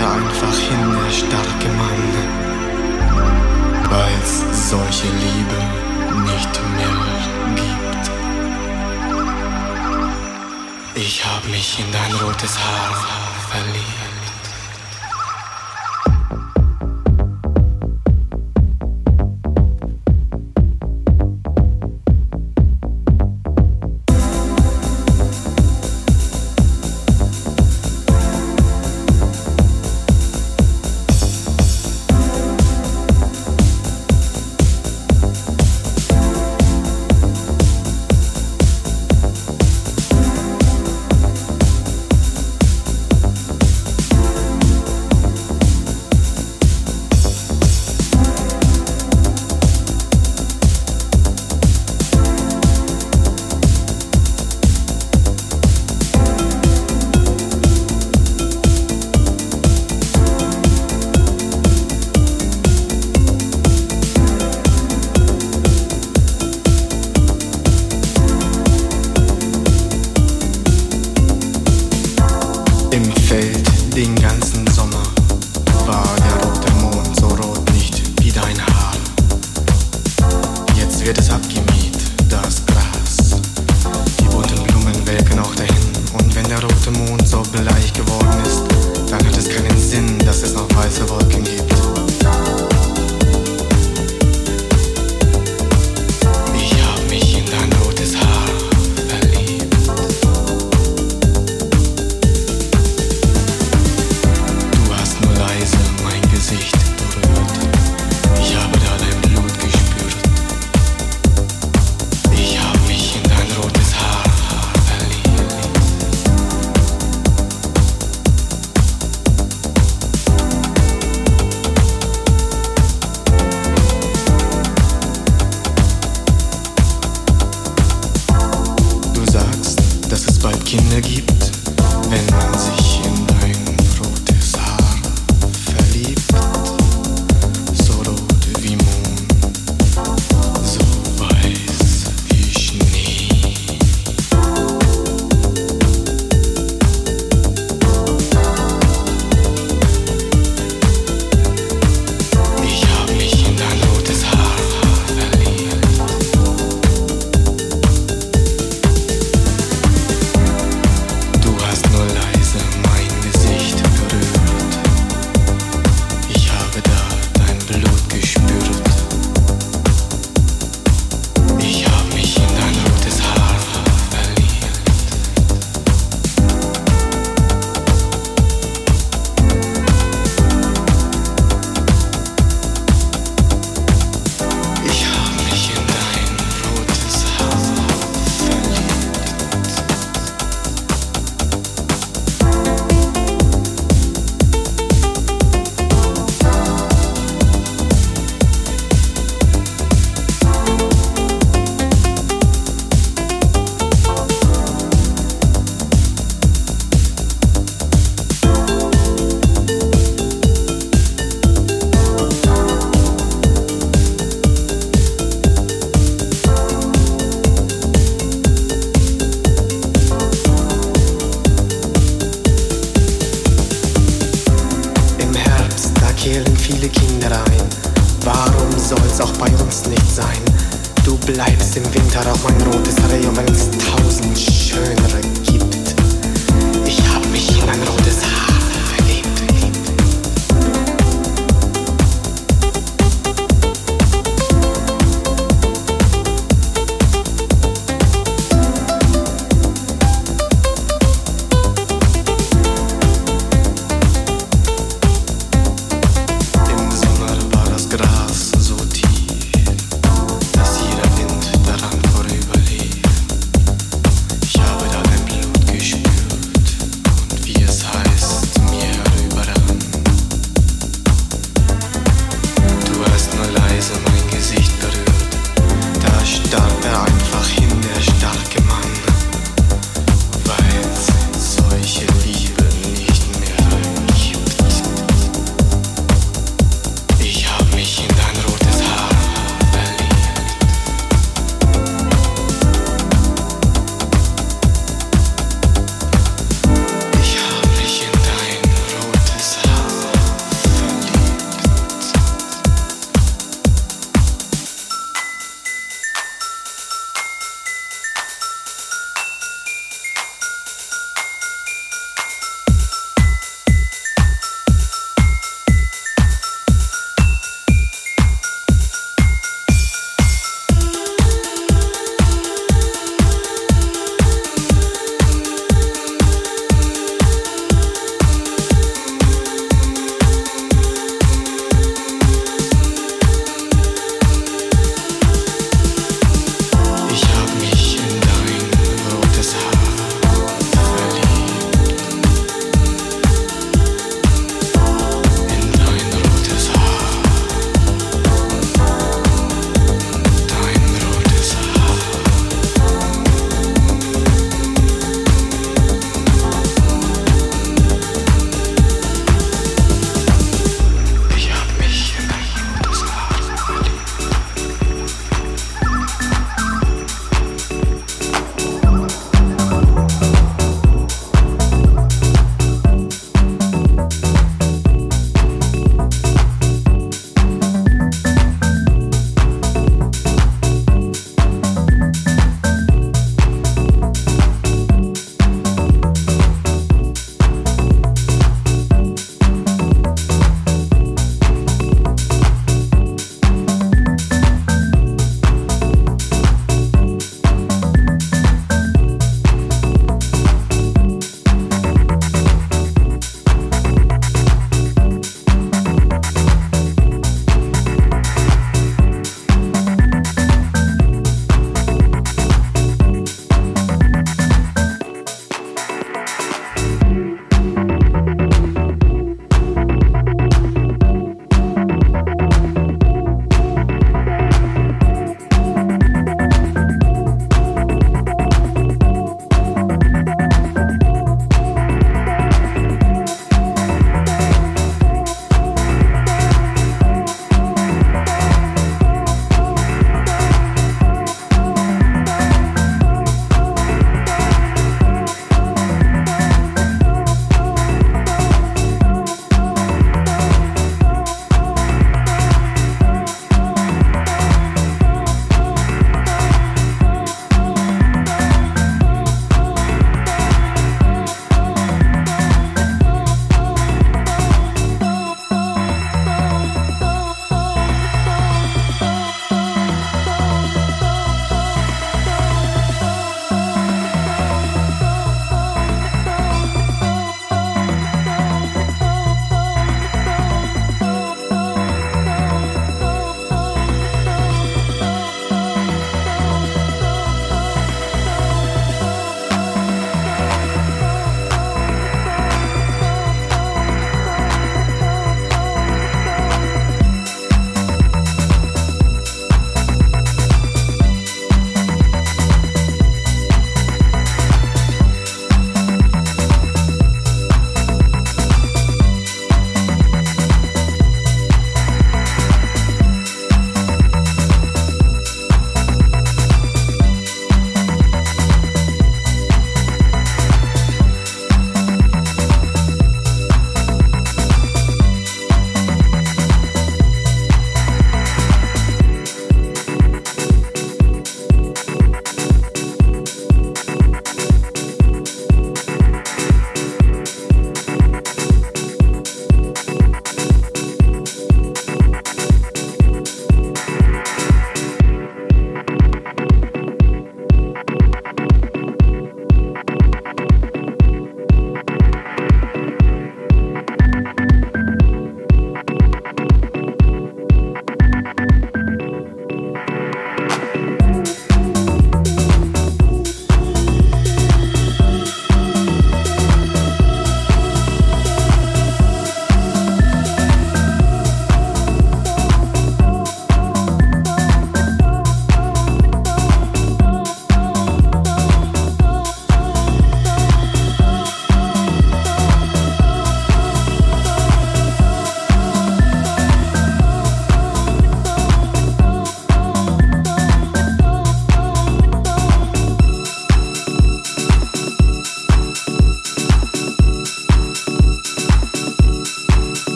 Er einfach hin, der starke Mann, weil's solche Liebe nicht mehr gibt. Ich hab mich in dein rotes Haar verliebt.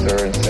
third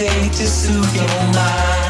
music to soothe your mind.